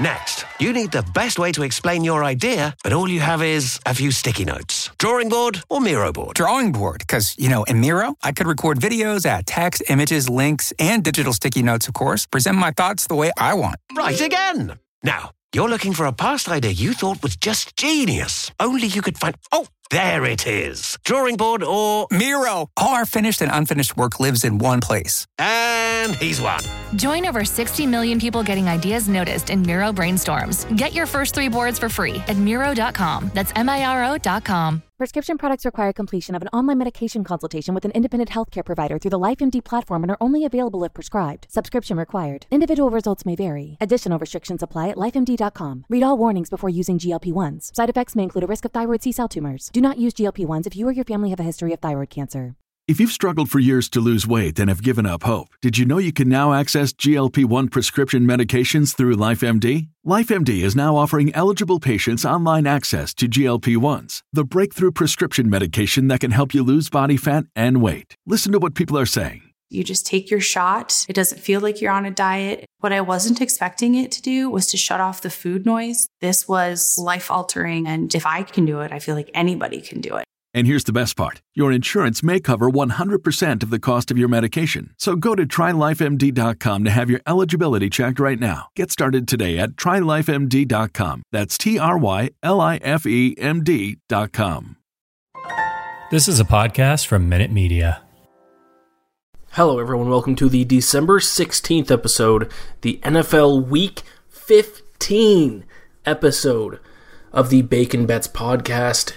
Next, you need the best way to explain your idea, but all you have is a few sticky notes. Drawing board or Miro board? Drawing board, because, you know, in Miro, I could record videos, add text, images, links, and digital sticky notes, of course, present my thoughts the way I want. Right again. Now, you're looking for a past idea you thought was just genius. Only you could find. Oh, there it is. Drawing board or. Miro! All our finished and unfinished work lives in one place. And he's won. Join over 60 million people getting ideas noticed in Miro brainstorms. Get your first three boards for free at Miro.com. That's M I R O.com. Prescription products require completion of an online medication consultation with an independent healthcare provider through the LifeMD platform and are only available if prescribed. Subscription required. Individual results may vary. Additional restrictions apply at lifemd.com. Read all warnings before using GLP 1s. Side effects may include a risk of thyroid C cell tumors. Do not use GLP 1s if you or your family have a history of thyroid cancer. If you've struggled for years to lose weight and have given up hope, did you know you can now access GLP 1 prescription medications through LifeMD? LifeMD is now offering eligible patients online access to GLP 1s, the breakthrough prescription medication that can help you lose body fat and weight. Listen to what people are saying. You just take your shot. It doesn't feel like you're on a diet. What I wasn't expecting it to do was to shut off the food noise. This was life altering. And if I can do it, I feel like anybody can do it. And here's the best part your insurance may cover 100% of the cost of your medication. So go to trylifemd.com to have your eligibility checked right now. Get started today at trylifemd.com. That's T R Y L I F E M D.com. This is a podcast from Minute Media. Hello, everyone. Welcome to the December 16th episode, the NFL Week 15 episode of the Bacon Bets podcast.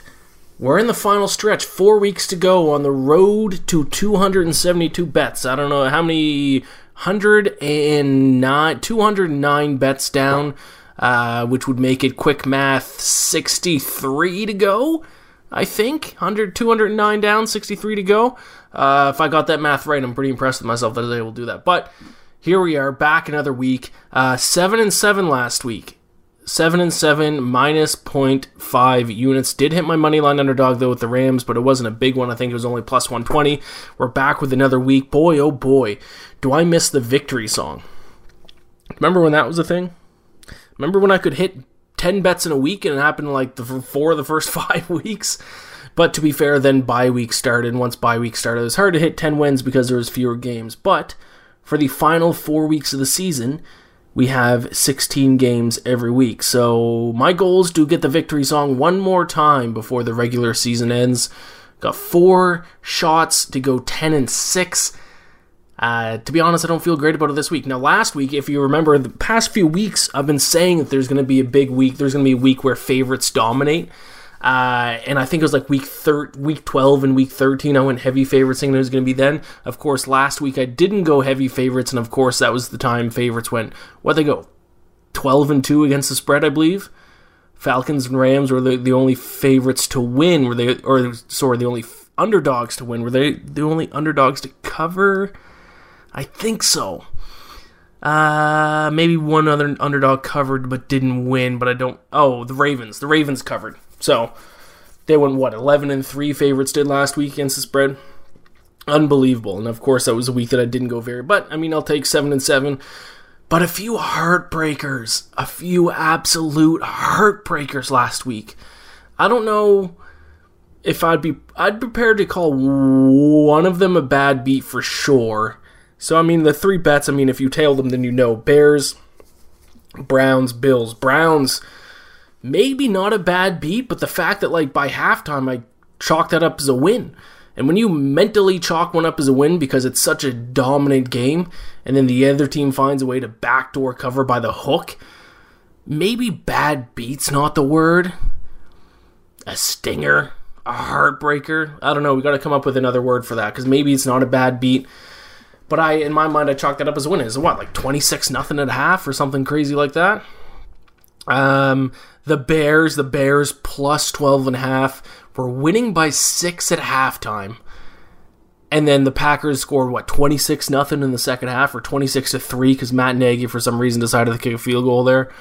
We're in the final stretch, four weeks to go on the road to 272 bets. I don't know how many, 109, 209 bets down, uh, which would make it quick math 63 to go. I think 100, 209 down, 63 to go. Uh, if I got that math right, I'm pretty impressed with myself that I was able to do that. But here we are, back another week. Uh, seven and seven last week. Seven and seven minus 0.5 units. Did hit my money line underdog though with the Rams, but it wasn't a big one. I think it was only plus 120. We're back with another week. Boy, oh boy, do I miss the victory song. Remember when that was a thing? Remember when I could hit 10 bets in a week and it happened like the four of the first five weeks? But to be fair, then bye week started. And once bye week started, it was hard to hit 10 wins because there was fewer games. But for the final four weeks of the season, we have 16 games every week. So my goal is to get the victory song one more time before the regular season ends. Got four shots to go 10 and 6. Uh, to be honest, I don't feel great about it this week. Now, last week, if you remember, the past few weeks, I've been saying that there's going to be a big week. There's going to be a week where favorites dominate. Uh, and I think it was like week thir- week 12 and week 13. I went heavy favorites, thinking it was going to be then. Of course, last week I didn't go heavy favorites, and of course that was the time favorites went. What they go, 12 and two against the spread, I believe. Falcons and Rams were the, the only favorites to win. Were they, or sorry, the only underdogs to win? Were they the only underdogs to cover? I think so. Uh, maybe one other underdog covered but didn't win, but I don't. Oh, the Ravens. The Ravens covered. So they went what 11 and 3 favorites did last week against the spread. Unbelievable. And of course that was a week that I didn't go very. But I mean, I'll take 7 and 7. But a few heartbreakers, a few absolute heartbreakers last week. I don't know if I'd be I'd prepared to call one of them a bad beat for sure. So I mean the three bets, I mean if you tail them then you know Bears, Browns, Bills. Browns maybe not a bad beat, but the fact that like by halftime I chalked that up as a win. And when you mentally chalk one up as a win because it's such a dominant game, and then the other team finds a way to backdoor cover by the hook, maybe bad beat's not the word. A stinger, a heartbreaker. I don't know. We got to come up with another word for that because maybe it's not a bad beat. But I, in my mind, I chalked that up as a win. Is what like twenty six nothing at half or something crazy like that. Um, the Bears, the Bears plus 12 and a half were winning by six at halftime. And then the Packers scored what twenty six nothing in the second half, or twenty six to three, because Matt Nagy for some reason decided to kick a field goal there.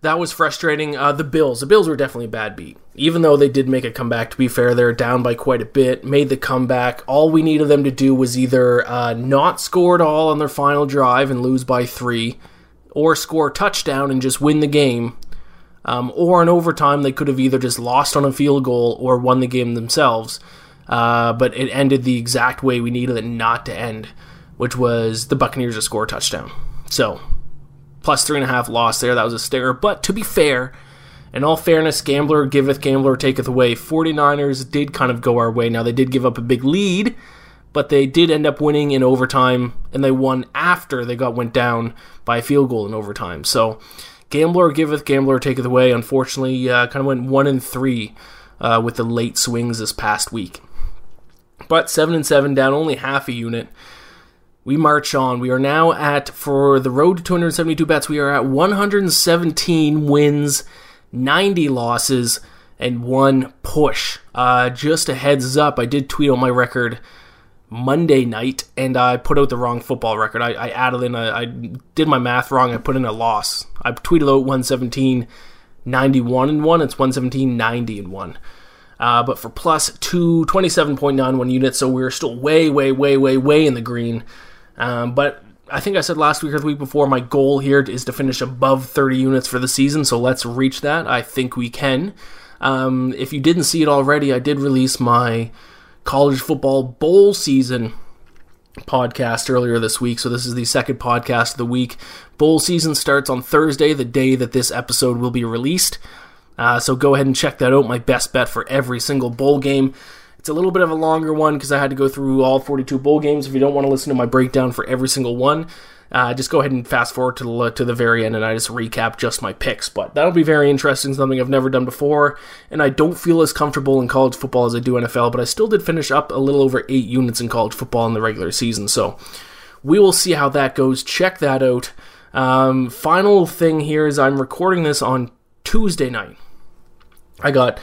That was frustrating. Uh, the Bills, the Bills were definitely a bad beat. Even though they did make a comeback, to be fair, they're down by quite a bit. Made the comeback. All we needed them to do was either uh, not score at all on their final drive and lose by three, or score a touchdown and just win the game. Um, or in overtime, they could have either just lost on a field goal or won the game themselves. Uh, but it ended the exact way we needed it not to end, which was the Buccaneers to score a touchdown. So, plus three and a half loss there. That was a stinger. But to be fair, in all fairness, gambler giveth, gambler taketh away. 49ers did kind of go our way. Now, they did give up a big lead, but they did end up winning in overtime, and they won after they got went down by a field goal in overtime. So, gambler giveth, gambler taketh away. Unfortunately, uh, kind of went one and three uh, with the late swings this past week. But seven and seven down, only half a unit. We march on. We are now at for the road to 272 bets. We are at 117 wins, 90 losses, and one push. Uh, just a heads up, I did tweet on my record Monday night, and I put out the wrong football record. I, I added in, a, I did my math wrong. I put in a loss. I tweeted out 117, 91 and one. It's 117, 90 and one. Uh, but for plus two, 27.91 units, so we're still way, way, way, way, way in the green. Um, but I think I said last week or the week before, my goal here is to finish above 30 units for the season, so let's reach that. I think we can. Um, if you didn't see it already, I did release my college football bowl season podcast earlier this week, so this is the second podcast of the week. Bowl season starts on Thursday, the day that this episode will be released. Uh, so go ahead and check that out. My best bet for every single bowl game. It's a little bit of a longer one because I had to go through all 42 bowl games. If you don't want to listen to my breakdown for every single one, uh, just go ahead and fast forward to the to the very end, and I just recap just my picks. But that'll be very interesting, something I've never done before, and I don't feel as comfortable in college football as I do NFL. But I still did finish up a little over eight units in college football in the regular season, so we will see how that goes. Check that out. Um, final thing here is I'm recording this on Tuesday night. I got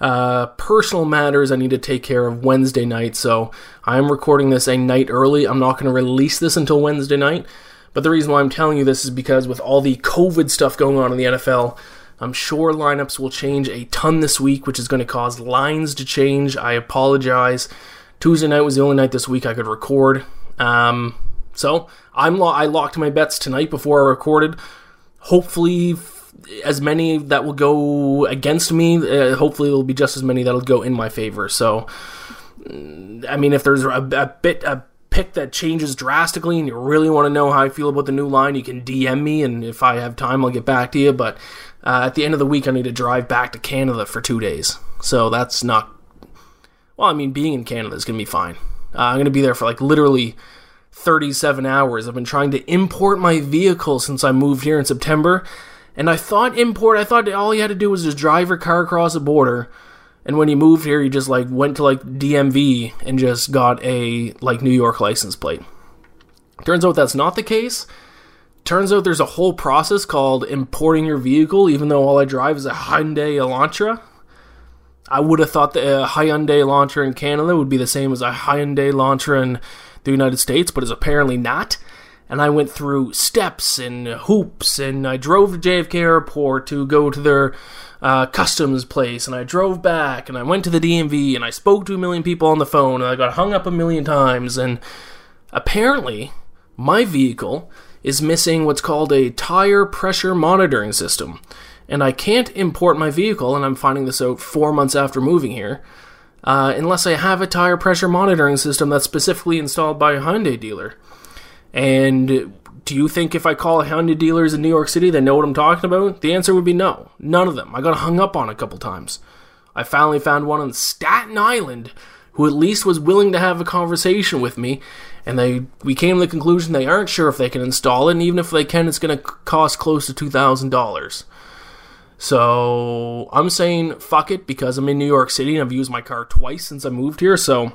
uh, personal matters I need to take care of Wednesday night, so I'm recording this a night early. I'm not going to release this until Wednesday night. But the reason why I'm telling you this is because with all the COVID stuff going on in the NFL, I'm sure lineups will change a ton this week, which is going to cause lines to change. I apologize. Tuesday night was the only night this week I could record. Um, so I'm lo- I locked my bets tonight before I recorded. Hopefully, as many that will go against me. Uh, hopefully, there'll be just as many that'll go in my favor. So, mm, I mean, if there's a, a bit a pick that changes drastically, and you really want to know how I feel about the new line, you can DM me, and if I have time, I'll get back to you. But uh, at the end of the week, I need to drive back to Canada for two days, so that's not. Well, I mean, being in Canada is gonna be fine. Uh, I'm gonna be there for like literally 37 hours. I've been trying to import my vehicle since I moved here in September and I thought import, I thought all you had to do was just drive your car across the border. And when you moved here, you just like went to like DMV and just got a like New York license plate. Turns out that's not the case. Turns out there's a whole process called importing your vehicle, even though all I drive is a Hyundai Elantra. I would have thought that a Hyundai Elantra in Canada would be the same as a Hyundai Elantra in the United States, but it's apparently not and I went through steps and hoops, and I drove to JFK Airport to go to their uh, customs place, and I drove back, and I went to the DMV, and I spoke to a million people on the phone, and I got hung up a million times, and apparently, my vehicle is missing what's called a tire pressure monitoring system, and I can't import my vehicle, and I'm finding this out four months after moving here. Uh, unless I have a tire pressure monitoring system that's specifically installed by a Hyundai dealer. And do you think if I call Hyundai dealers in New York City, they know what I'm talking about? The answer would be no. None of them. I got hung up on a couple times. I finally found one on Staten Island who at least was willing to have a conversation with me, and they we came to the conclusion they aren't sure if they can install it, and even if they can, it's going to cost close to two thousand dollars. So I'm saying fuck it because I'm in New York City and I've used my car twice since I moved here, so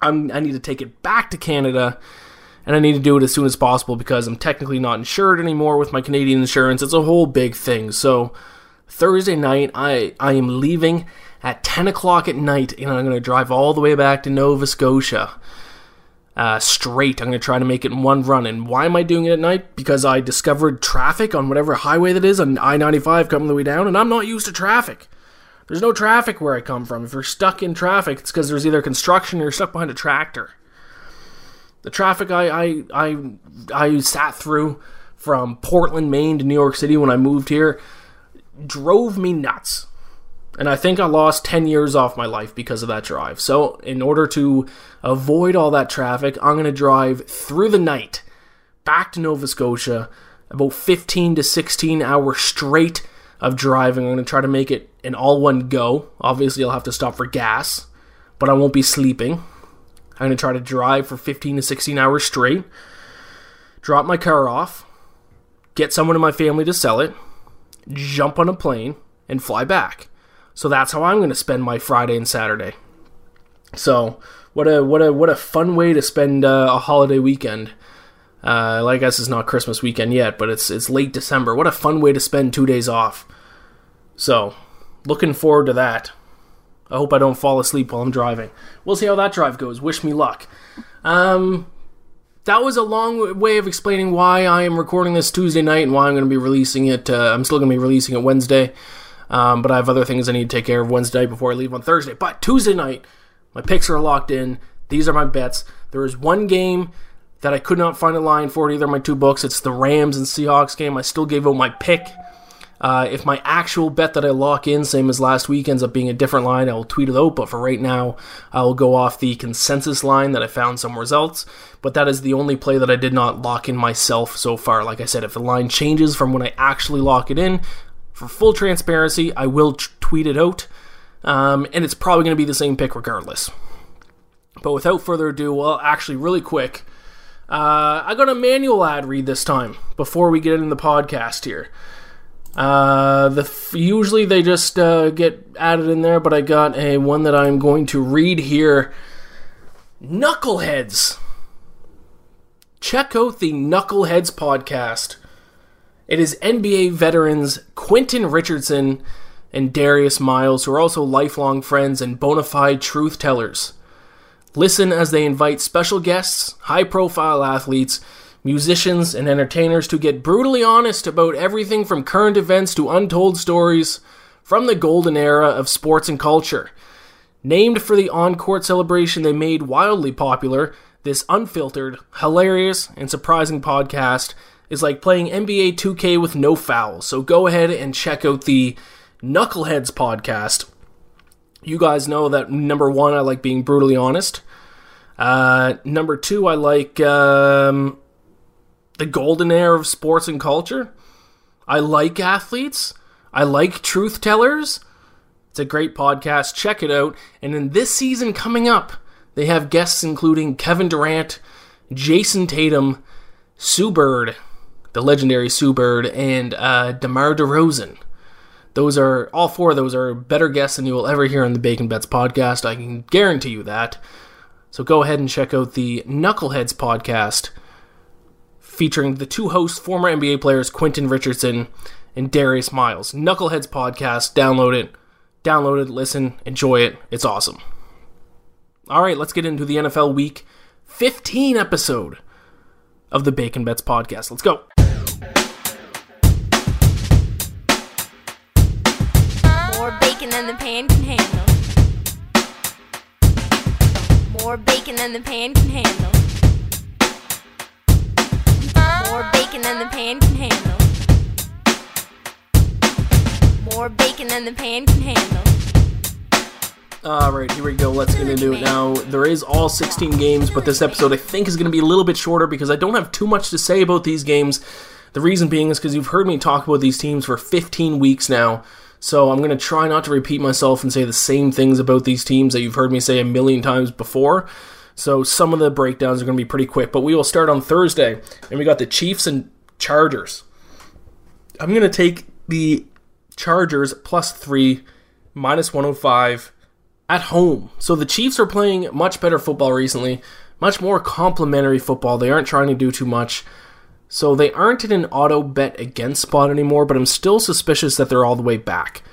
I'm I need to take it back to Canada and I need to do it as soon as possible because I'm technically not insured anymore with my Canadian insurance. It's a whole big thing. So Thursday night, I I am leaving at 10 o'clock at night, and I'm going to drive all the way back to Nova Scotia. Uh, straight. I'm going to try to make it in one run. And why am I doing it at night? Because I discovered traffic on whatever highway that is on I 95 coming the way down, and I'm not used to traffic. There's no traffic where I come from. If you're stuck in traffic, it's because there's either construction or you're stuck behind a tractor. The traffic I, I, I, I sat through from Portland, Maine to New York City when I moved here drove me nuts. And I think I lost 10 years off my life because of that drive. So, in order to avoid all that traffic, I'm going to drive through the night back to Nova Scotia, about 15 to 16 hours straight of driving. I'm going to try to make it an all one go. Obviously, I'll have to stop for gas, but I won't be sleeping. I'm going to try to drive for 15 to 16 hours straight, drop my car off, get someone in my family to sell it, jump on a plane, and fly back. So that's how I'm going to spend my Friday and Saturday. So what a what a what a fun way to spend uh, a holiday weekend. Uh, I guess it's not Christmas weekend yet, but it's it's late December. What a fun way to spend two days off. So looking forward to that. I hope I don't fall asleep while I'm driving. We'll see how that drive goes. Wish me luck. Um, that was a long way of explaining why I am recording this Tuesday night and why I'm going to be releasing it. Uh, I'm still going to be releasing it Wednesday, um, but I have other things I need to take care of Wednesday before I leave on Thursday. But Tuesday night, my picks are locked in. These are my bets. There is one game that I could not find a line for either of my two books. It's the Rams and Seahawks game. I still gave out my pick. Uh, if my actual bet that I lock in, same as last week, ends up being a different line, I will tweet it out. But for right now, I will go off the consensus line that I found somewhere else. But that is the only play that I did not lock in myself so far. Like I said, if the line changes from when I actually lock it in, for full transparency, I will t- tweet it out. Um, and it's probably going to be the same pick regardless. But without further ado, well, actually, really quick, uh, I got a manual ad read this time before we get into the podcast here. Uh, the usually they just uh, get added in there, but I got a one that I'm going to read here. Knuckleheads. Check out the Knuckleheads podcast. It is NBA veterans Quentin Richardson and Darius Miles, who are also lifelong friends and bona fide truth tellers. Listen as they invite special guests, high profile athletes, musicians, and entertainers to get brutally honest about everything from current events to untold stories from the golden era of sports and culture. Named for the on court celebration they made wildly popular, this unfiltered, hilarious, and surprising podcast is like playing NBA 2K with no fouls. So go ahead and check out the Knuckleheads podcast. You guys know that number one, I like being brutally honest. Uh, number two, I like um, the golden era of sports and culture. I like athletes. I like truth tellers. It's a great podcast. Check it out. And in this season coming up, they have guests including Kevin Durant, Jayson Tatum, Sue Bird, the legendary Sue Bird, and uh, DeMar DeRozan. Those are all four of those are better guests than you will ever hear on the Bacon Bets podcast. I can guarantee you that. So go ahead and check out the Knuckleheads podcast featuring the two hosts, former NBA players Quentin Richardson and Darius Miles. Knuckleheads podcast. Download it. Download it, listen, enjoy it. It's awesome. All right, let's get into the NFL Week 15 episode of the Bacon Bets podcast. Let's go. More bacon than the pan can handle. More bacon than the pan can handle. More bacon than the pan can handle. More bacon than the pan can handle. All right, here we go. Let's get into it now. There is all 16 games, but this episode I think is going to be a little bit shorter because I don't have too much to say about these games. The reason being is because you've heard me talk about these teams for 15 weeks now. So I'm going to try not to repeat myself and say the same things about these teams that you've heard me say a million times before. So some of the breakdowns are going to be pretty quick, but we will start on Thursday, and we got the Chiefs and Chargers. I'm going to take the Chargers plus three, minus 105 at home. So the Chiefs are playing much better football recently, much more complementary football. They aren't trying to do too much. So they aren't in an auto bet against spot anymore, but I'm still suspicious that they're all the way back.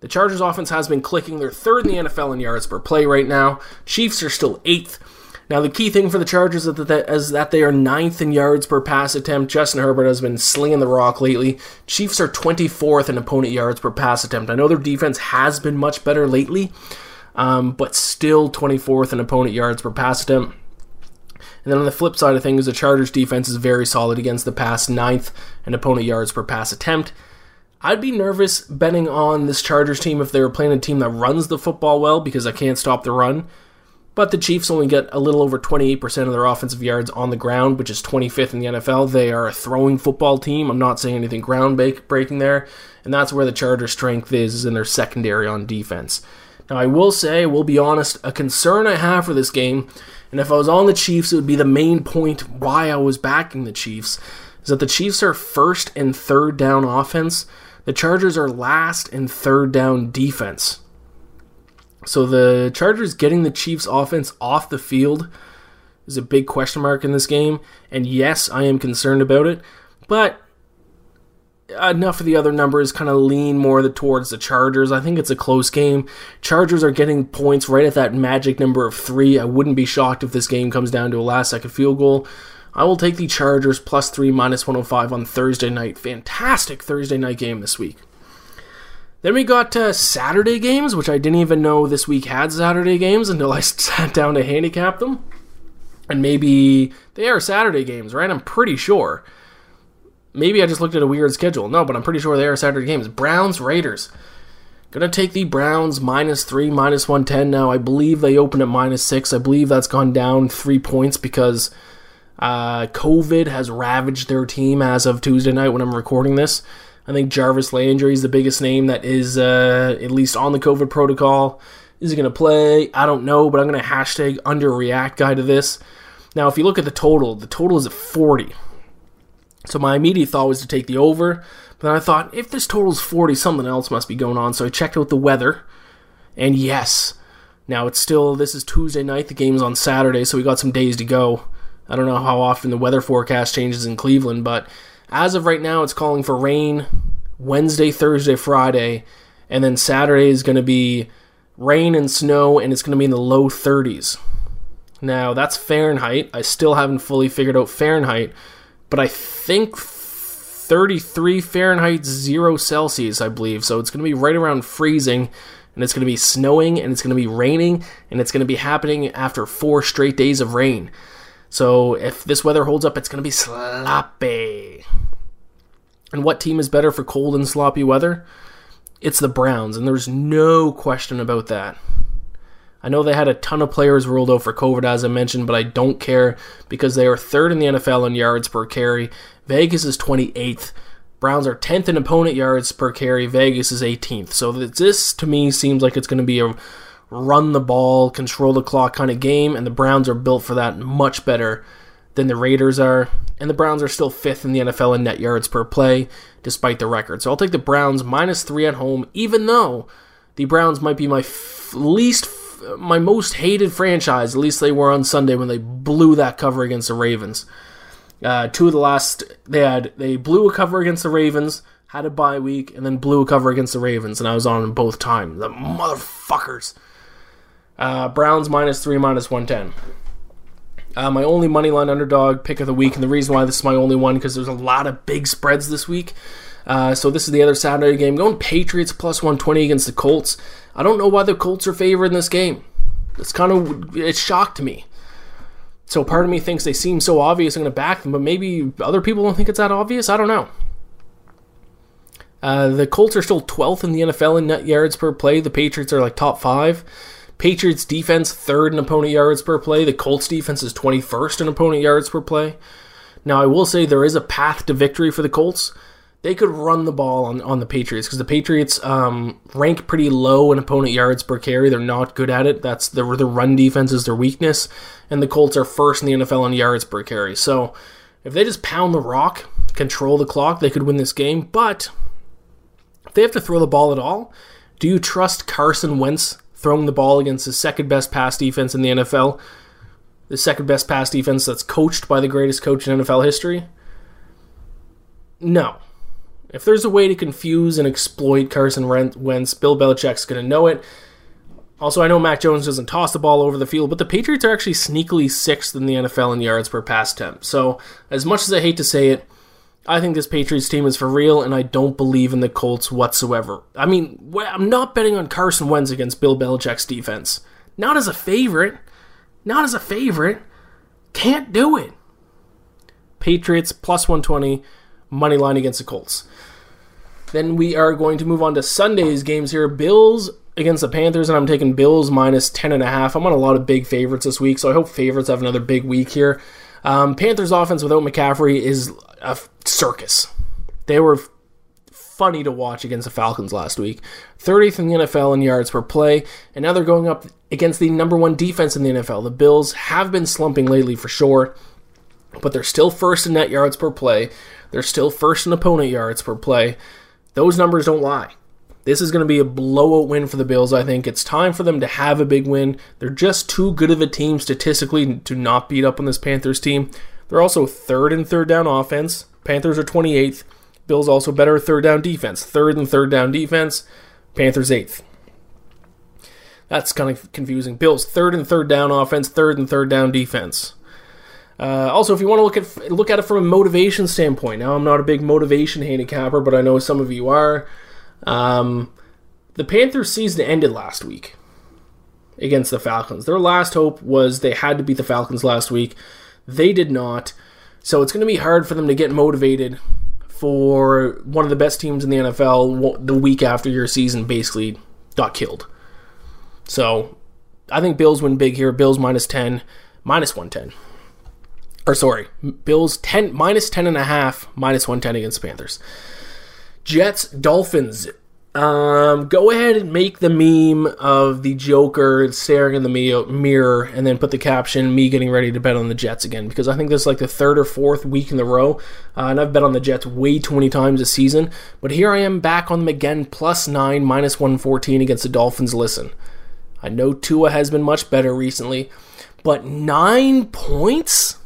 The Chargers offense has been clicking. They're third in the NFL in yards per play right now. Chiefs are still eighth. Now, the key thing for the Chargers is that they are ninth in yards per pass attempt. Justin Herbert has been slinging the rock lately. Chiefs are 24th in opponent yards per pass attempt. I know their defense has been much better lately, um, but still 24th in opponent yards per pass attempt. And then on the flip side of things, the Chargers defense is very solid against the pass, ninth in opponent yards per pass attempt. I'd be nervous betting on this Chargers team if they were playing a team that runs the football well because I can't stop the run. But the Chiefs only get a little over 28% of their offensive yards on the ground, which is 25th in the NFL. They are a throwing football team. I'm not saying anything ground breaking there. And that's where the Chargers' strength is, is in their secondary on defense. Now, I will say, we'll be honest, a concern I have for this game, and if I was on the Chiefs, it would be the main point why I was backing the Chiefs, is that the Chiefs are first and third down offense. The Chargers are last in third down defense. So the Chargers getting the Chiefs offense off the field is a big question mark in this game. And yes, I am concerned about it. But enough of the other numbers kind of lean more towards the Chargers. I think it's a close game. Chargers are getting points right at that magic number of three. I wouldn't be shocked if this game comes down to a last second field goal. I will take the Chargers plus three minus 105 on Thursday night. Fantastic Thursday night game this week. Then we got uh, Saturday games, which I didn't even know this week had Saturday games until I sat down to handicap them. And maybe they are Saturday games, right? I'm pretty sure. Maybe I just looked at a weird schedule. No, but I'm pretty sure they are Saturday games. Browns, Raiders. Gonna take the Browns minus three, minus 110 now. I believe they open at minus six. I believe that's gone down three points because uh, COVID has ravaged their team as of Tuesday night when I'm recording this. I think Jarvis Landry is the biggest name that is uh, at least on the COVID protocol. Is he going to play? I don't know, but I'm going to hashtag underreact guy to this. Now, if you look at the total, the total is at 40. So my immediate thought was to take the over, but then I thought if this total is 40, something else must be going on. So I checked out the weather, and yes, now it's still this is Tuesday night. The game's on Saturday, so we got some days to go. I don't know how often the weather forecast changes in Cleveland, but as of right now, it's calling for rain Wednesday, Thursday, Friday, and then Saturday is going to be rain and snow, and it's going to be in the low 30s. Now, that's Fahrenheit. I still haven't fully figured out Fahrenheit, but I think 33 Fahrenheit, 0 Celsius, I believe. So it's going to be right around freezing, and it's going to be snowing, and it's going to be raining, and it's going to be happening after four straight days of rain. So if this weather holds up, it's going to be sloppy. And what team is better for cold and sloppy weather? It's the Browns, and there's no question about that. I know they had a ton of players ruled out for COVID, as I mentioned, but I don't care because they are third in the NFL in yards per carry. Vegas is 28th. Browns are 10th in opponent yards per carry. Vegas is 18th. So this, to me, seems like it's going to be a run the ball, control the clock kind of game, and the Browns are built for that much better than the Raiders are. And the Browns are still fifth in the NFL in net yards per play, despite the record. So I'll take the Browns minus three at home, even though the Browns might be my f- least, f- my most hated franchise. At least they were on Sunday when they blew that cover against the Ravens. Uh, two of the last they had they blew a cover against the Ravens, had a bye week, and then blew a cover against the Ravens, and I was on them both times. The motherfuckers. Uh, Browns minus three, minus one ten. Uh, my only money line underdog pick of the week, and the reason why this is my only one because there's a lot of big spreads this week. Uh, so this is the other Saturday game. Going Patriots plus 120 against the Colts. I don't know why the Colts are favored in this game. It's kind of it shocked me. So part of me thinks they seem so obvious. I'm going to back them, but maybe other people don't think it's that obvious. I don't know. Uh, the Colts are still 12th in the NFL in net yards per play. The Patriots are like top five. Patriots defense third in opponent yards per play. The Colts defense is 21st in opponent yards per play. Now I will say there is a path to victory for the Colts. They could run the ball on, on the Patriots because the Patriots um, rank pretty low in opponent yards per carry. They're not good at it. That's the the run defense is their weakness, and the Colts are first in the NFL in yards per carry. So if they just pound the rock, control the clock, they could win this game. But if they have to throw the ball at all, do you trust Carson Wentz throwing the ball against the second best pass defense in the NFL, the second best pass defense that's coached by the greatest coach in NFL history? No. If there's a way to confuse and exploit Carson Wentz, Bill Belichick's going to know it. Also, I know Mac Jones doesn't toss the ball over the field, but the Patriots are actually sneakily sixth in the NFL in yards per pass attempt. So, as much as I hate to say it, I think this Patriots team is for real, and I don't believe in the Colts whatsoever. I mean, I'm not betting on Carson Wentz against Bill Belichick's defense. Not as a favorite. Not as a favorite. Can't do it. Patriots plus 120, money line against the Colts. Then we are going to move on to Sunday's games here. Bills against the Panthers, and I'm taking Bills minus 10.5. I'm on a lot of big favorites this week, so I hope favorites have another big week here. Um, Panthers offense without McCaffrey is a circus. They were funny to watch against the Falcons last week. 30th in the NFL in yards per play, and now they're going up against the number one defense in the NFL. The Bills have been slumping lately for sure, but they're still first in net yards per play. They're still first in opponent yards per play. Those numbers don't lie. This is going to be a blowout win for the Bills, I think. It's time for them to have a big win. They're just too good of a team statistically to not beat up on this Panthers team. They're also third and third down offense. Panthers are 28th. Bills also better third down defense. Third and third down defense. Panthers 8th. That's kind of confusing. Bills third and third down offense, third and third down defense. Uh, also, if you want to look at look at it from a motivation standpoint, now I'm not a big motivation handicapper, but I know some of you are. Um, the Panthers' season ended last week against the Falcons. Their last hope was they had to beat the Falcons last week. They did not. So it's going to be hard for them to get motivated for one of the best teams in the NFL the week after your season basically got killed. So I think Bills win big here. Bills minus 10, minus 110. Or sorry, Bills 10 minus 10 and a half, minus 110 against the Panthers. Jets, Dolphins. Um, go ahead and make the meme of the Joker staring in the mirror and then put the caption, me getting ready to bet on the Jets again, because I think this is like the third or fourth week in the row, uh, and I've bet on the Jets way too many times this season. But here I am back on them again, plus 9, minus 114 against the Dolphins. Listen, I know Tua has been much better recently, but 9 points?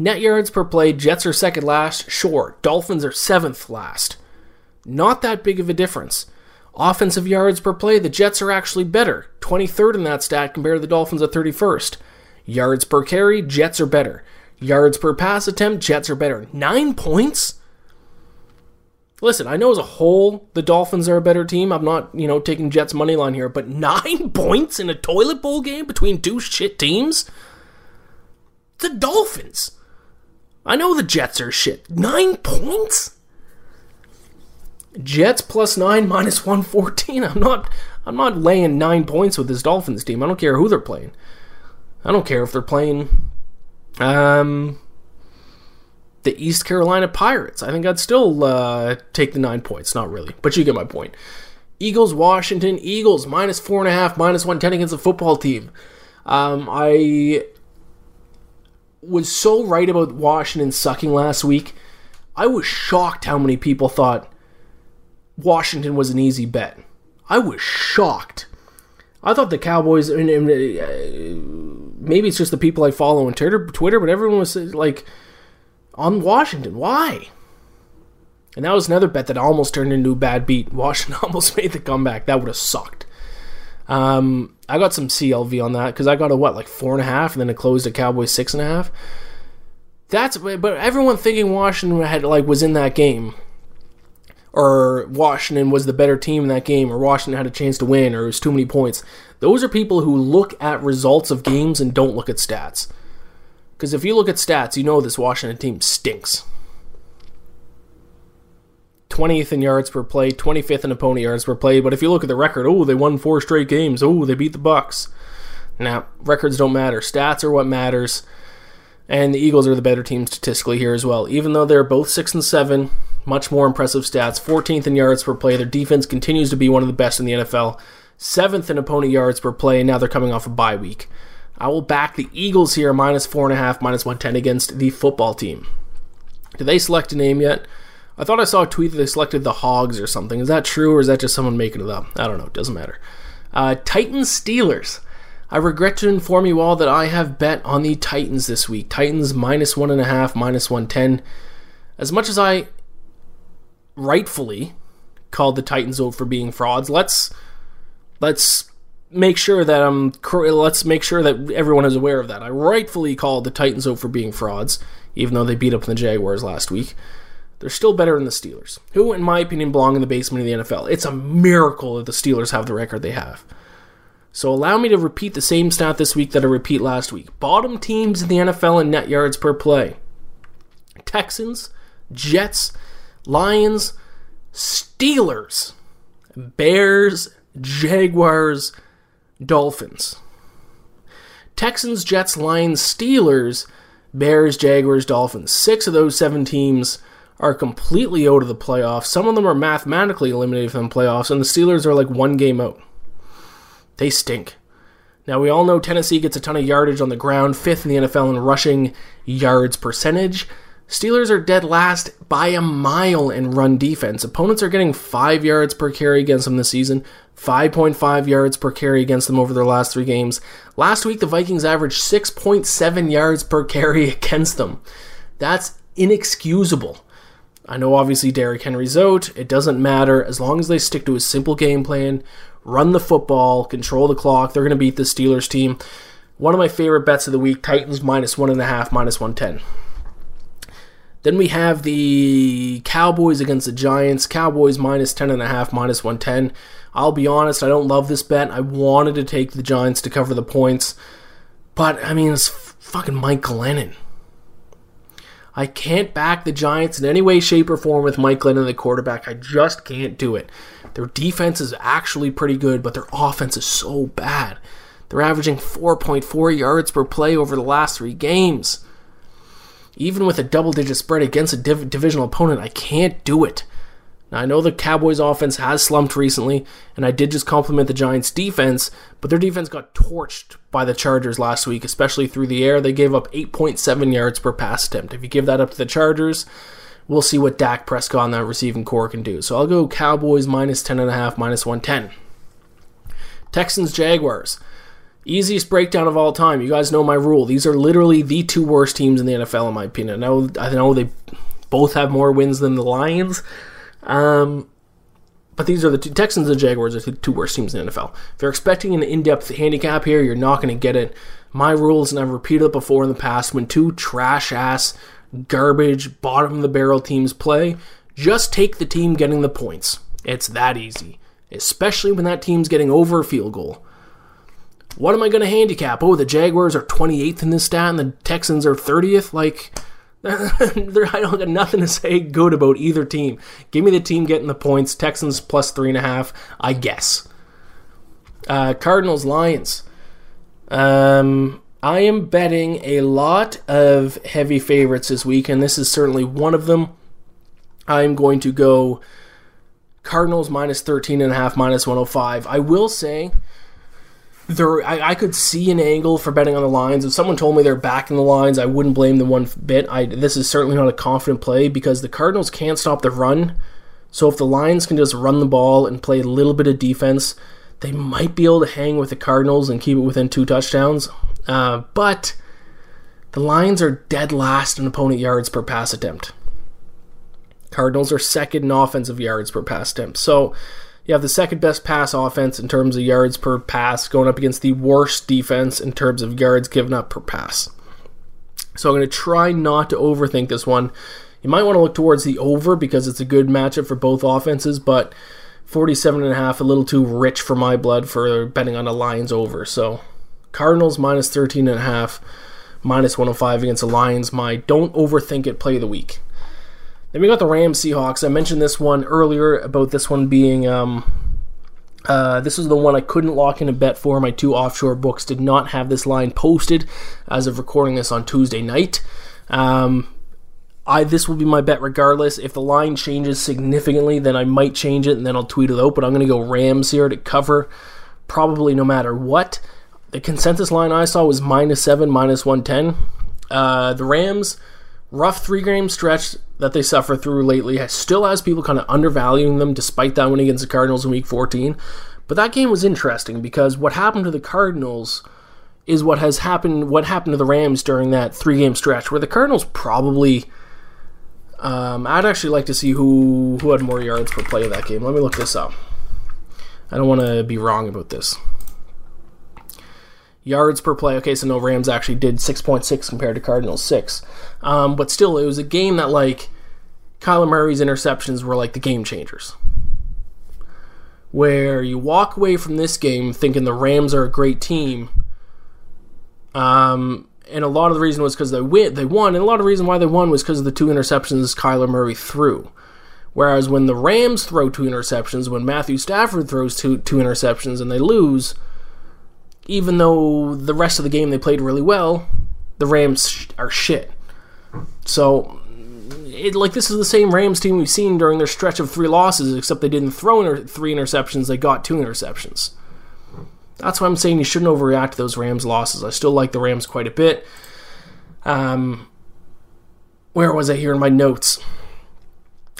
Net yards per play, Jets are second last, sure. Dolphins are seventh last. Not that big of a difference. Offensive yards per play, the Jets are actually better. 23rd in that stat compared to the Dolphins at 31st. Yards per carry, Jets are better. Yards per pass attempt, Jets are better. Nine points? Listen, I know as a whole the Dolphins are a better team. I'm not, you know, taking Jets money line here, but nine points in a toilet bowl game between two shit teams? The Dolphins. I know the Jets are shit. Nine points? Jets plus nine minus one fourteen. I'm not I'm not laying nine points with this Dolphins team. I don't care who they're playing. I don't care if they're playing um the East Carolina Pirates. I think I'd still uh, take the nine points. Not really, but you get my point. Eagles, Washington, Eagles minus four and a half, minus one ten against the football team. Um, I was so right about Washington sucking last week. I was shocked how many people thought Washington was an easy bet. I was shocked. I thought the Cowboys, uh, maybe it's just the people I follow on Twitter, Twitter, but everyone was like on Washington. Why? And that was another bet that almost turned into a bad beat. Washington almost made the comeback. That would have sucked. Um, I got some CLV on that because I got a what like four and a half, and then it closed at Cowboys six and a half. That's but everyone thinking Washington had like was in that game, or Washington was the better team in that game, or Washington had a chance to win, or it was too many points. Those are people who look at results of games and don't look at stats. Because if you look at stats, you know this Washington team stinks. 20th in yards per play, 25th in opponent yards per play. But if you look at the record, oh, they won four straight games. Oh, they beat the Bucs. Now, records don't matter. Stats are what matters. And the Eagles are the better team statistically here as well. Even though they're both 6 and 7, much more impressive stats. 14th in yards per play. Their defense continues to be one of the best in the NFL. 7th in opponent yards per play, now they're coming off a bye week. I will back the Eagles here, minus 4.5, minus 110 against the football team. Do they select a name yet? I thought I saw a tweet that they selected the Hogs or something. Is that true or is that just someone making it up? I don't know. It doesn't matter. Uh, Titans Steelers. I regret to inform you all that I have bet on the Titans this week. Titans minus one and a half, minus 110. As much as I rightfully called the Titans out for being frauds. Let's let's make sure that I'm let's make sure that everyone is aware of that. I rightfully called the Titans out for being frauds, even though they beat up the Jaguars last week. They're still better than the Steelers, who, in my opinion, belong in the basement of the NFL. It's a miracle that the Steelers have the record they have. So allow me to repeat the same stat this week that I repeat last week. Bottom teams in the NFL in net yards per play. Texans, Jets, Lions, Steelers, Bears, Jaguars, Dolphins. Texans, Jets, Lions, Steelers, Bears, Jaguars, Dolphins. Six of those seven teams are completely out of the playoffs. Some of them are mathematically eliminated from the playoffs, and the Steelers are like one game out. They stink. Now, we all know Tennessee gets a ton of yardage on the ground, fifth in the NFL in rushing yards percentage. Steelers are dead last by a mile in run defense. Opponents are getting 5 yards per carry against them this season, 5.5 yards per carry against them over their last three games. Last week, the Vikings averaged 6.7 yards per carry against them. That's inexcusable. I know obviously Derrick Henry's out. It doesn't matter. As long as they stick to a simple game plan, run the football, control the clock, they're going to beat the Steelers team. One of my favorite bets of the week Titans minus one and a half, minus 110. Then we have the Cowboys against the Giants. Cowboys minus 10.5, minus 110. I'll be honest, I don't love this bet. I wanted to take the Giants to cover the points. But, I mean, it's fucking Mike Glennon. I can't back the Giants in any way, shape, or form with Mike Glennon, the quarterback. I just can't do it. Their defense is actually pretty good, but their offense is so bad. They're averaging 4.4 yards per play over the last three games. Even with a double digit spread against a div- divisional opponent, I can't do it. Now, I know the Cowboys' offense has slumped recently, and I did just compliment the Giants' defense, but their defense got torched by the Chargers last week, especially through the air. They gave up 8.7 yards per pass attempt. If you give that up to the Chargers, we'll see what Dak Prescott and that receiving corps can do. So I'll go Cowboys minus 10.5, minus 110. Texans, Jaguars. Easiest breakdown of all time. You guys know my rule. These are literally the two worst teams in the NFL, in my opinion. I know, I know they both have more wins than the Lions. Um, but these are the two, Texans and Jaguars are the two worst teams in the NFL. If you're expecting an in-depth handicap here, you're not going to get it. My rules, and I've repeated it before in the past, when two trash-ass, garbage, bottom-of-the-barrel teams play, just take the team getting the points. It's that easy, especially when that team's getting over a field goal. What am I going to handicap? Oh, the Jaguars are 28th in this stat and the Texans are 30th? Like, I don't got nothing to say good about either team. Give me the team getting the points. Texans plus three and a half, I guess. Uh, Cardinals, Lions. Um, I am betting a lot of heavy favorites this week, and this is certainly one of them. I'm going to go Cardinals minus 13 and a half, minus 105. I will say there I, I, could see an angle for betting on the Lions. If someone told me they're backing the Lions, I wouldn't blame them one bit. I this is certainly not a confident play because the Cardinals can't stop the run. So if the Lions can just run the ball and play a little bit of defense, they might be able to hang with the Cardinals and keep it within two touchdowns. Uh, but the Lions are dead last in opponent yards per pass attempt. Cardinals are second in offensive yards per pass attempt. So you have the second best pass offense in terms of yards per pass, going up against the worst defense in terms of yards given up per pass. So I'm going to try not to overthink this one. You might want to look towards the over because it's a good matchup for both offenses, but 47 and a half a little too rich for my blood for betting on the Lions over. So Cardinals minus 13 and a half, minus 105 against the Lions. My don't overthink it play of the week. Then we got the Rams Seahawks. I mentioned this one earlier about this one being. Um, uh, this was the one I couldn't lock in a bet for. My two offshore books did not have this line posted as of recording this on Tuesday night. Um, I this will be my bet regardless. If the line changes significantly, then I might change it and then I'll tweet it out. But I'm going to go Rams here to cover, probably no matter what. The consensus line I saw was minus seven, minus one ten. Uh, the Rams rough three game stretch that they suffer through lately still has people kind of undervaluing them despite that win against the Cardinals in week 14. But that game was interesting because what happened to the Cardinals is what has happened what happened to the Rams during that three game stretch where the Cardinals probably Um, I'd actually like to see who who had more yards per play of that game. Let me look this up. I don't want to be wrong about this. Yards per play. Okay, so no Rams actually did 6.6 compared to Cardinals 6. Um, but still, it was a game that, like, Kyler Murray's interceptions were like the game changers. Where you walk away from this game thinking the Rams are a great team. Um, and a lot of the reason was because they win, they won, and a lot of the reason why they won was because of the two interceptions Kyler Murray threw. Whereas when the Rams throw two interceptions, when Matthew Stafford throws two two interceptions and they lose, even though the rest of the game they played really well, the Rams are shit. So, it, like this is the same Rams team we've seen during their stretch of three losses, except they didn't throw inter- three interceptions; they got two interceptions. That's why I'm saying you shouldn't overreact to those Rams losses. I still like the Rams quite a bit. Um, where was I here in my notes?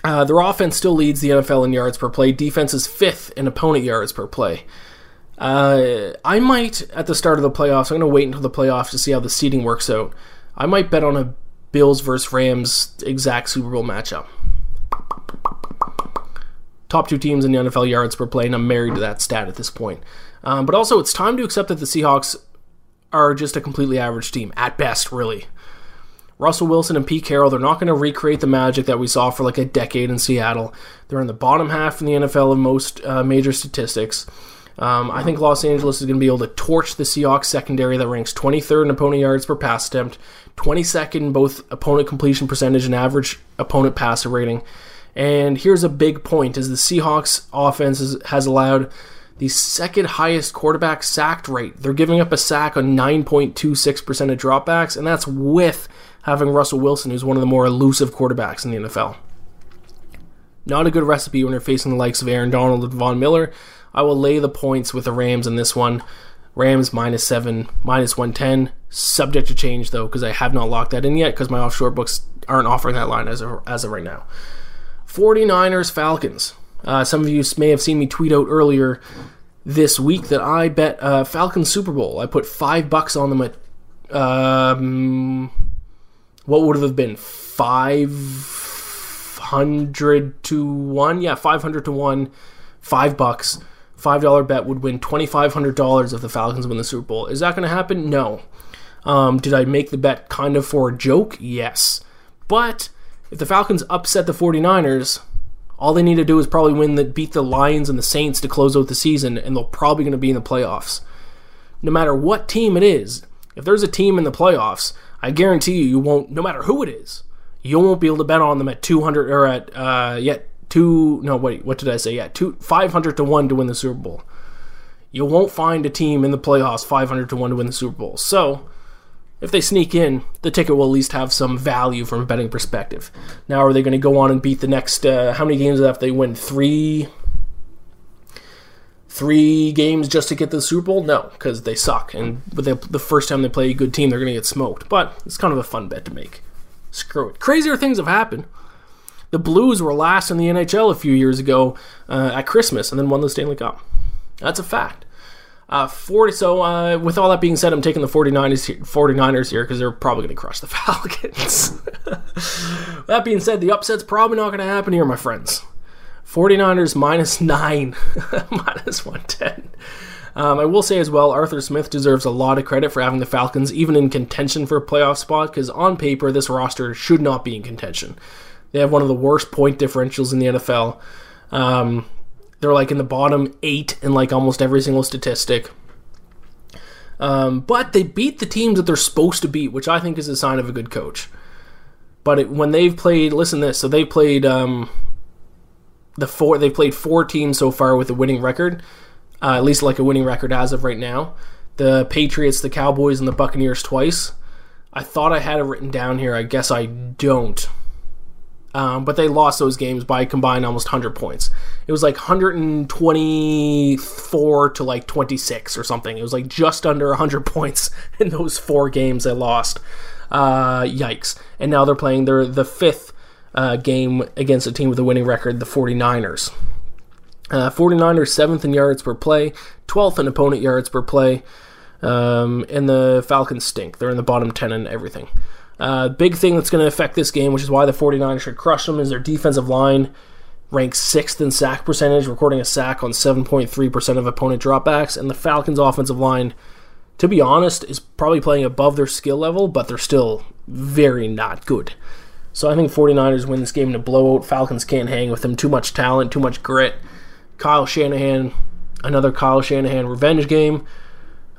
Uh, their offense still leads the NFL in yards per play. Defense is fifth in opponent yards per play. Uh, I might, at the start of the playoffs, I'm going to wait until the playoffs to see how the seeding works out. I might bet on a Bills versus Rams exact Super Bowl matchup. Top two teams in the NFL yards per play, and I'm married to that stat at this point. Um, but also, it's time to accept that the Seahawks are just a completely average team, at best, really. Russell Wilson and Pete Carroll, they're not going to recreate the magic that we saw for like a decade in Seattle. They're in the bottom half in the NFL of most uh, major statistics. Um, I think Los Angeles is going to be able to torch the Seahawks secondary that ranks 23rd in opponent yards per pass attempt, 22nd in both opponent completion percentage and average opponent passer rating. And here's a big point: is the Seahawks offense has allowed the second highest quarterback sacked rate. They're giving up a sack on 9.26% of dropbacks, and that's with having Russell Wilson, who's one of the more elusive quarterbacks in the NFL. Not a good recipe when you're facing the likes of Aaron Donald and Von Miller. I will lay the points with the Rams in this one. Rams minus 7, minus 110. Subject to change, though, because I have not locked that in yet because my offshore books aren't offering that line as of, as of right now. 49ers Falcons. Uh, some of you may have seen me tweet out earlier this week that I bet uh, Falcons Super Bowl. I put five bucks on them at um, what would have been five hundred to one? Yeah, five hundred to one. Five bucks. Five dollar bet would win twenty five hundred dollars if the Falcons win the Super Bowl. Is that going to happen? No. Um, did I make the bet kind of for a joke? Yes. But if the Falcons upset the 49ers, all they need to do is probably win the beat the Lions and the Saints to close out the season, and they're probably going to be in the playoffs. No matter what team it is, if there's a team in the playoffs, I guarantee you, you won't. No matter who it is, you won't be able to bet on them at 200 or at uh, yet two. No, wait, what did I say? Yeah, two 500 to one to win the Super Bowl. You won't find a team in the playoffs 500 to one to win the Super Bowl. So if they sneak in, the ticket will at least have some value from a betting perspective. Now, are they going to go on and beat the next? Uh, how many games have they win? Three, three games just to get the Super Bowl? No, because they suck, and they, the first time they play a good team, they're going to get smoked. But it's kind of a fun bet to make. Screw it. Crazier things have happened. The Blues were last in the NHL a few years ago uh, at Christmas, and then won the Stanley Cup. That's a fact. Uh, 40, so uh, with all that being said, I'm taking the 49ers, here, 49ers here because they're probably going to crush the Falcons. that being said, the upset's probably not going to happen here, my friends. 49ers minus 9, minus 110. Um, I will say as well, Arthur Smith deserves a lot of credit for having the Falcons even in contention for a playoff spot because on paper, this roster should not be in contention. They have one of the worst point differentials in the NFL. Um, they're like in the bottom eight in like almost every single statistic. Um, but they beat the teams that they're supposed to beat, which I think is a sign of a good coach. But it, when they've played, listen to this. So they played um, the four. They played four teams so far with a winning record, uh, at least like a winning record as of right now. The Patriots, the Cowboys, and the Buccaneers twice. I thought I had it written down here. I guess I don't. Um, but they lost those games by combined almost 100 points. It was like 124 to like 26 or something. It was like just under 100 points in those four games they lost. Uh, yikes. And now they're playing their the fifth uh, game against a team with a winning record, the 49ers. Uh, 49ers seventh in yards per play, 12th in opponent yards per play, um, and the Falcons stink. They're in the bottom 10 and everything. Uh, big thing that's going to affect this game, which is why the 49ers should crush them, is their defensive line ranks sixth in sack percentage, recording a sack on 7.3% of opponent dropbacks, and the Falcons' offensive line, to be honest, is probably playing above their skill level, but they're still very not good. So I think 49ers win this game in a blowout. Falcons can't hang with them. Too much talent, too much grit. Kyle Shanahan, another Kyle Shanahan revenge game.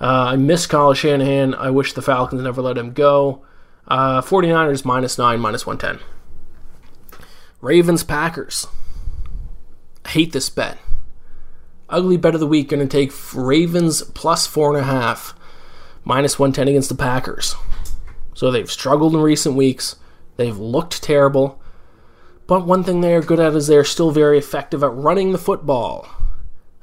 Uh, I miss Kyle Shanahan. I wish the Falcons never let him go. Uh, 49ers minus 9, minus 110. Ravens Packers. I hate this bet. Ugly bet of the week. Going to take Ravens plus 4.5, minus 110 against the Packers. So they've struggled in recent weeks. They've looked terrible. But one thing they are good at is they are still very effective at running the football.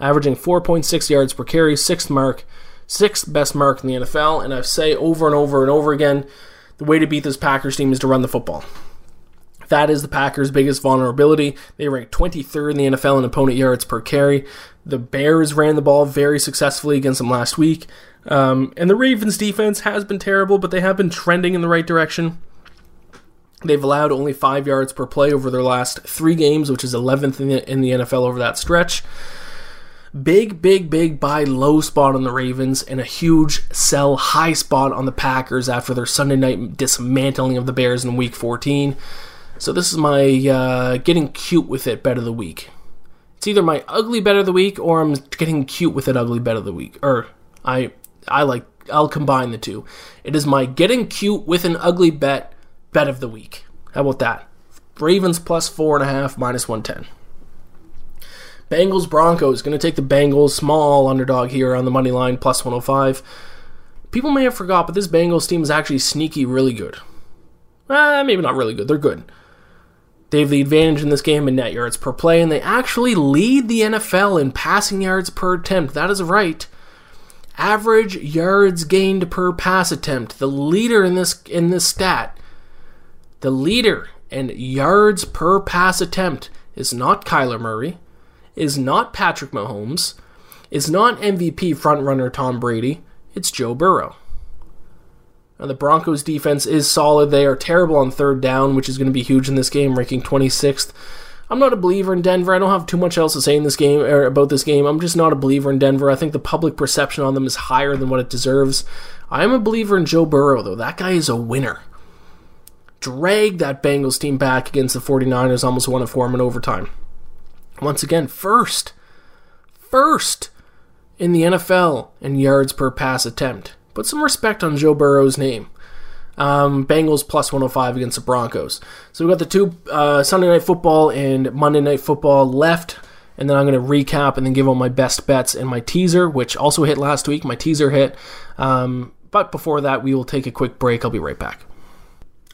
Averaging 4.6 yards per carry, sixth mark, sixth best mark in the NFL. And I say over and over and over again the way to beat this Packers team is to run the football. That is the Packers' biggest vulnerability. They rank 23rd in the NFL in opponent yards per carry. The Bears ran the ball very successfully against them last week. Um, and the Ravens' defense has been terrible, but they have been trending in the right direction. They've allowed only five yards per play over their last three games, which is 11th in the, in the NFL over that stretch. Big, big, big buy low spot on the Ravens and a huge sell high spot on the Packers after their Sunday night dismantling of the Bears in Week 14. So this is my uh, getting cute with it bet of the week. It's either my ugly bet of the week or I'm getting cute with it ugly bet of the week. Or I I like I'll combine the two. It is my getting cute with an ugly bet bet of the week. How about that? Ravens plus four and a half minus one ten. Bengals Broncos going to take the Bengals small underdog here on the money line plus 105. People may have forgot, but this Bengals team is actually sneaky really good. Eh, maybe not really good. They're good. They have the advantage in this game in net yards per play, and they actually lead the NFL in passing yards per attempt. That is right. Average yards gained per pass attempt. The leader in this in this stat. The leader in yards per pass attempt is not Kyler Murray, is not Patrick Mahomes, is not MVP frontrunner Tom Brady. It's Joe Burrow. Now, the Broncos defense is solid. They are terrible on third down, which is going to be huge in this game, ranking 26th. I'm not a believer in Denver. I don't have too much else to say in this game or about this game. I'm just not a believer in Denver. I think the public perception on them is higher than what it deserves. I am a believer in Joe Burrow, though. That guy is a winner. Dragged that Bengals team back against the 49ers, almost won it for him in overtime. Once again, first, first in the NFL in yards per pass attempt. Put some respect on Joe Burrow's name. Um, Bengals plus 105 against the Broncos. So we've got the two uh, Sunday night football and Monday night football left. And then I'm going to recap and then give all my best bets and my teaser, which also hit last week. My teaser hit. Um, but before that, we will take a quick break. I'll be right back.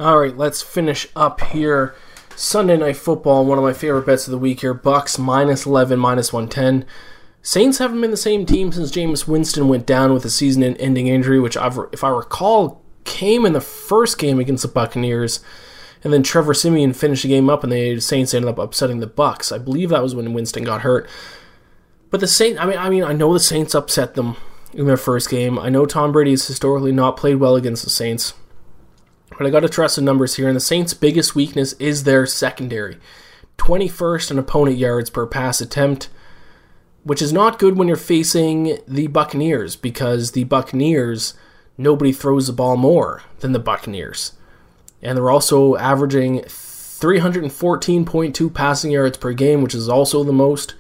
All right, let's finish up here. Sunday night football, one of my favorite bets of the week here. Bucs minus 11, minus 110. Saints haven't been the same team since Jameis Winston went down with a season-ending injury, which, I've, if I recall, came in the first game against the Buccaneers, and then Trevor Siemian finished the game up, and the Saints ended up upsetting the Bucs. I believe that was when Winston got hurt. But the Saints, I mean, I mean, I know the Saints upset them in their first game. I know Tom Brady has historically not played well against the Saints, but I got to trust the numbers here. And the Saints' biggest weakness is their secondary, 21st in opponent yards per pass attempt which is not good when you're facing the Buccaneers because the Buccaneers, nobody throws the ball more than the Buccaneers. And they're also averaging 314.2 passing yards per game, which is also the most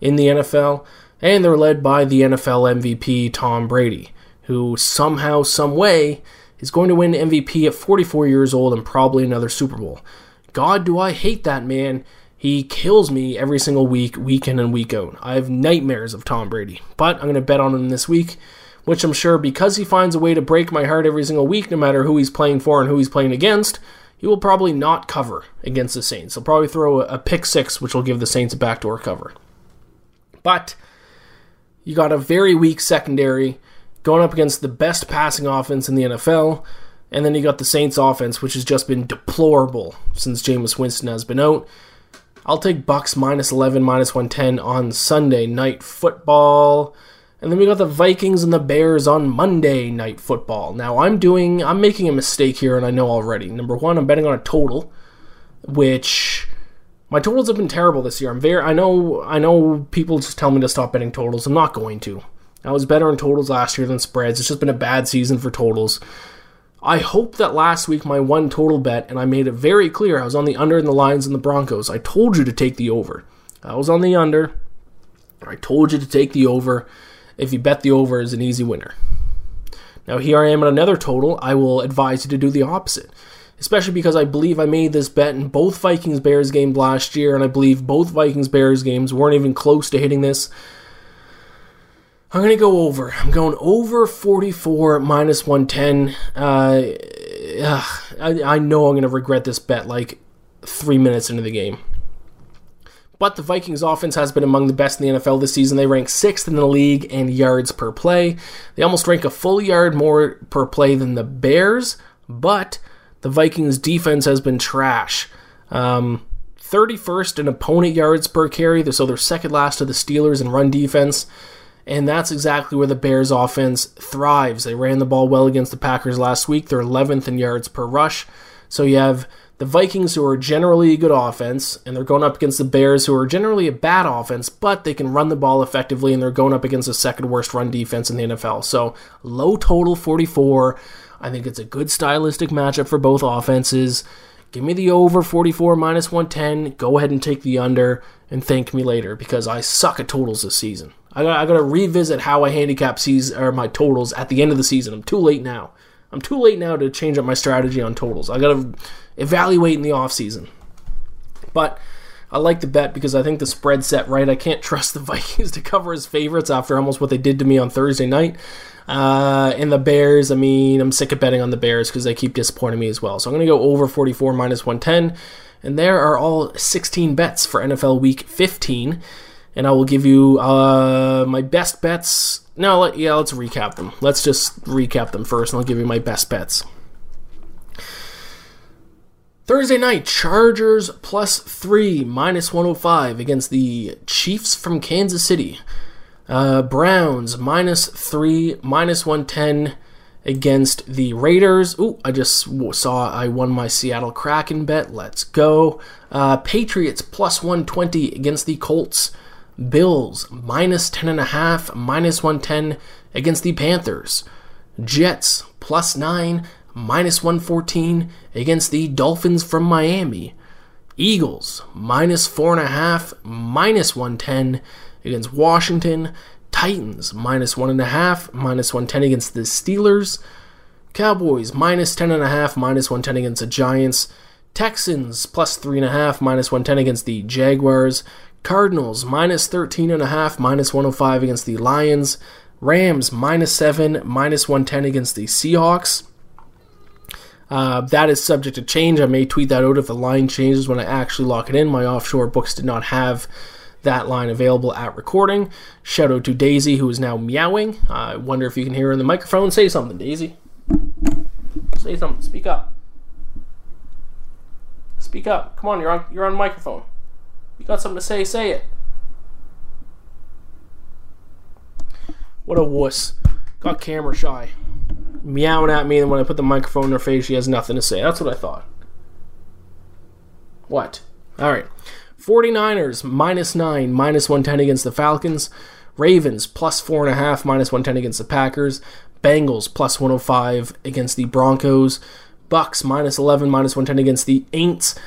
in the NFL. And they're led by the NFL MVP, Tom Brady, who somehow, some way, is going to win MVP at 44 years old and probably another Super Bowl. God, do I hate that man he kills me every single week, week in and week out. I have nightmares of Tom Brady, but I'm going to bet on him this week, which I'm sure because he finds a way to break my heart every single week, no matter who he's playing for and who he's playing against, he will probably not cover against the Saints. He'll probably throw a pick six, which will give the Saints a backdoor cover. But you got a very weak secondary going up against the best passing offense in the NFL. And then you got the Saints offense, which has just been deplorable since Jameis Winston has been out. I'll take Bucs minus 11, minus 110 on Sunday night football. And then we got the Vikings and the Bears on Monday night football. Now I'm doing I'm making a mistake here and I know already. Number 1, I'm betting on a total which my totals have been terrible this year. I'm very I know I know people just tell me to stop betting totals. I'm not going to. I was better in totals last year than spreads. It's just been a bad season for totals. I hope that last week my one total bet, and I made it very clear, I was on the under in the Lions and the Broncos. I told you to take the over. I was on the under. I told you to take the over. If you bet the over is an easy winner. Now here I am at another total. I will advise you to do the opposite. Especially because I believe I made this bet in both Vikings Bears games last year, and I believe both Vikings Bears games weren't even close to hitting this. I'm going to go over. I'm going over 44 minus 110. Uh, I, I know I'm going to regret this bet like three minutes into the game. But the Vikings offense has been among the best in the NFL this season. They rank sixth in the league in yards per play. They almost rank a full yard more per play than the Bears, but the Vikings defense has been trash. Um, 31st in opponent yards per carry, so they're second last to the Steelers in run defense. And that's exactly where the Bears offense thrives. They ran the ball well against the Packers last week. They're 11th in yards per rush. So you have the Vikings, who are generally a good offense, and they're going up against the Bears, who are generally a bad offense, but they can run the ball effectively, and they're going up against the second worst run defense in the NFL. So low total 44. I think it's a good stylistic matchup for both offenses. Give me the over 44 minus 110. Go ahead and take the under and thank me later because I suck at totals this season. I got, I got to revisit how I handicap season, or my totals at the end of the season. I'm too late now. I'm too late now to change up my strategy on totals. I got to evaluate in the off season. But I like the bet because I think the spread set right. I can't trust the Vikings to cover as favorites after almost what they did to me on Thursday night. Uh, and the Bears, I mean, I'm sick of betting on the Bears because they keep disappointing me as well. So I'm going to go over 44 minus 110. And there are all 16 bets for NFL Week 15 and I will give you uh, my best bets. No, let, yeah, let's recap them. Let's just recap them first, and I'll give you my best bets. Thursday night, Chargers plus three, minus 105 against the Chiefs from Kansas City. Uh, Browns minus three, minus 110 against the Raiders. Ooh, I just saw I won my Seattle Kraken bet. Let's go. Uh, Patriots plus 120 against the Colts. Bills minus 10.5, minus 110 against the Panthers. Jets plus 9, minus 114 against the Dolphins from Miami. Eagles minus 4.5, minus 110 against Washington. Titans minus 1.5, minus 110 against the Steelers. Cowboys minus 10.5, minus 110 against the Giants. Texans plus 3.5, minus 110 against the Jaguars. Cardinals minus 13.5, minus 105 against the Lions. Rams minus 7, minus 110 against the Seahawks. Uh, that is subject to change. I may tweet that out if the line changes when I actually lock it in. My offshore books did not have that line available at recording. Shout out to Daisy, who is now meowing. Uh, I wonder if you can hear her in the microphone. Say something, Daisy. Say something. Speak up. Speak up. Come on, you're on. You're on microphone. You got something to say, say it. What a wuss. Got camera shy. Meowing at me, and when I put the microphone in her face, she has nothing to say. That's what I thought. What? Alright. 49ers, minus 9, minus 110 against the Falcons. Ravens, plus 4.5, minus 110 against the Packers. Bengals, plus 105 against the Broncos. Bucs, minus 11, minus 110 against the Aints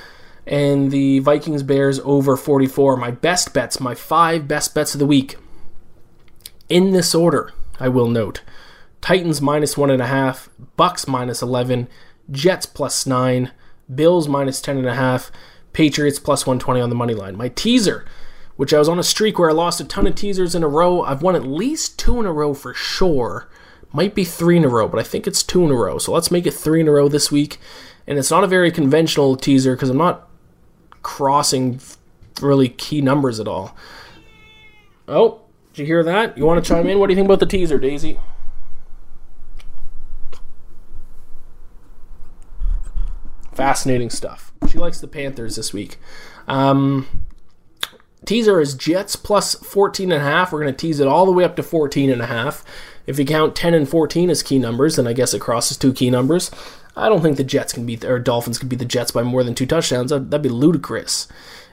and the Vikings Bears over 44. My best bets, my five best bets of the week. In this order, I will note Titans minus one and a half, Bucs minus 11, Jets plus nine, Bills minus 10 and a half, Patriots plus 120 on the money line. My teaser, which I was on a streak where I lost a ton of teasers in a row. I've won at least two in a row for sure. Might be three in a row, but I think it's two in a row. So let's make it three in a row this week. And it's not a very conventional teaser because I'm not crossing really key numbers at all. Oh, did you hear that? You want to chime in? What do you think about the teaser, Daisy? Fascinating stuff. She likes the Panthers this week. Um, teaser is Jets plus 14 and a half. We're going to tease it all the way up to 14 and a half. If you count 10 and 14 as key numbers, then I guess it crosses two key numbers. I don't think the Jets can beat or Dolphins can beat the Jets by more than two touchdowns. That'd, that'd be ludicrous.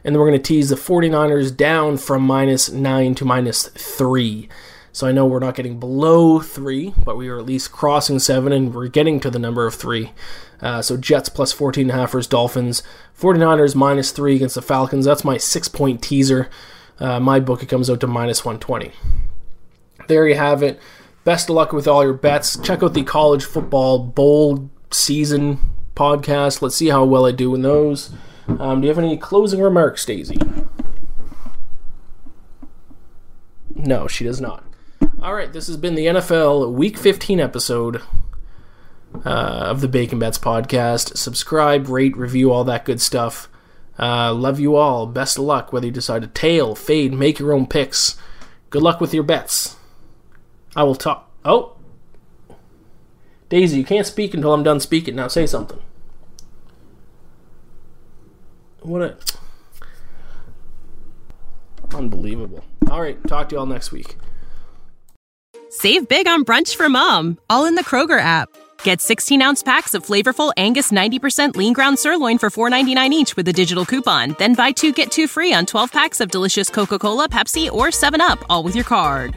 And then we're going to tease the 49ers down from minus 9 to minus 3. So I know we're not getting below 3, but we are at least crossing 7 and we're getting to the number of 3. Uh, so Jets plus fourteen and 14.5 versus Dolphins. 49ers minus 3 against the Falcons. That's my 6 point teaser. Uh, my book, it comes out to minus 120. There you have it. Best of luck with all your bets. Check out the college football bowl season podcast. Let's see how well I do in those. Um, do you have any closing remarks, Daisy? No, she does not. All right, this has been the NFL Week 15 episode uh, of the Bacon Bets podcast. Subscribe, rate, review, all that good stuff. Uh, love you all. Best of luck, whether you decide to tail, fade, make your own picks. Good luck with your bets. I will talk. Oh, Daisy, you can't speak until I'm done speaking. Now say something. What a unbelievable. All right, talk to you all next week. Save big on brunch for mom, all in the Kroger app. Get 16 ounce packs of flavorful Angus 90% lean ground sirloin for $4.99 each with a digital coupon. Then buy two get two free on 12 packs of delicious Coca Cola, Pepsi, or 7UP, all with your card.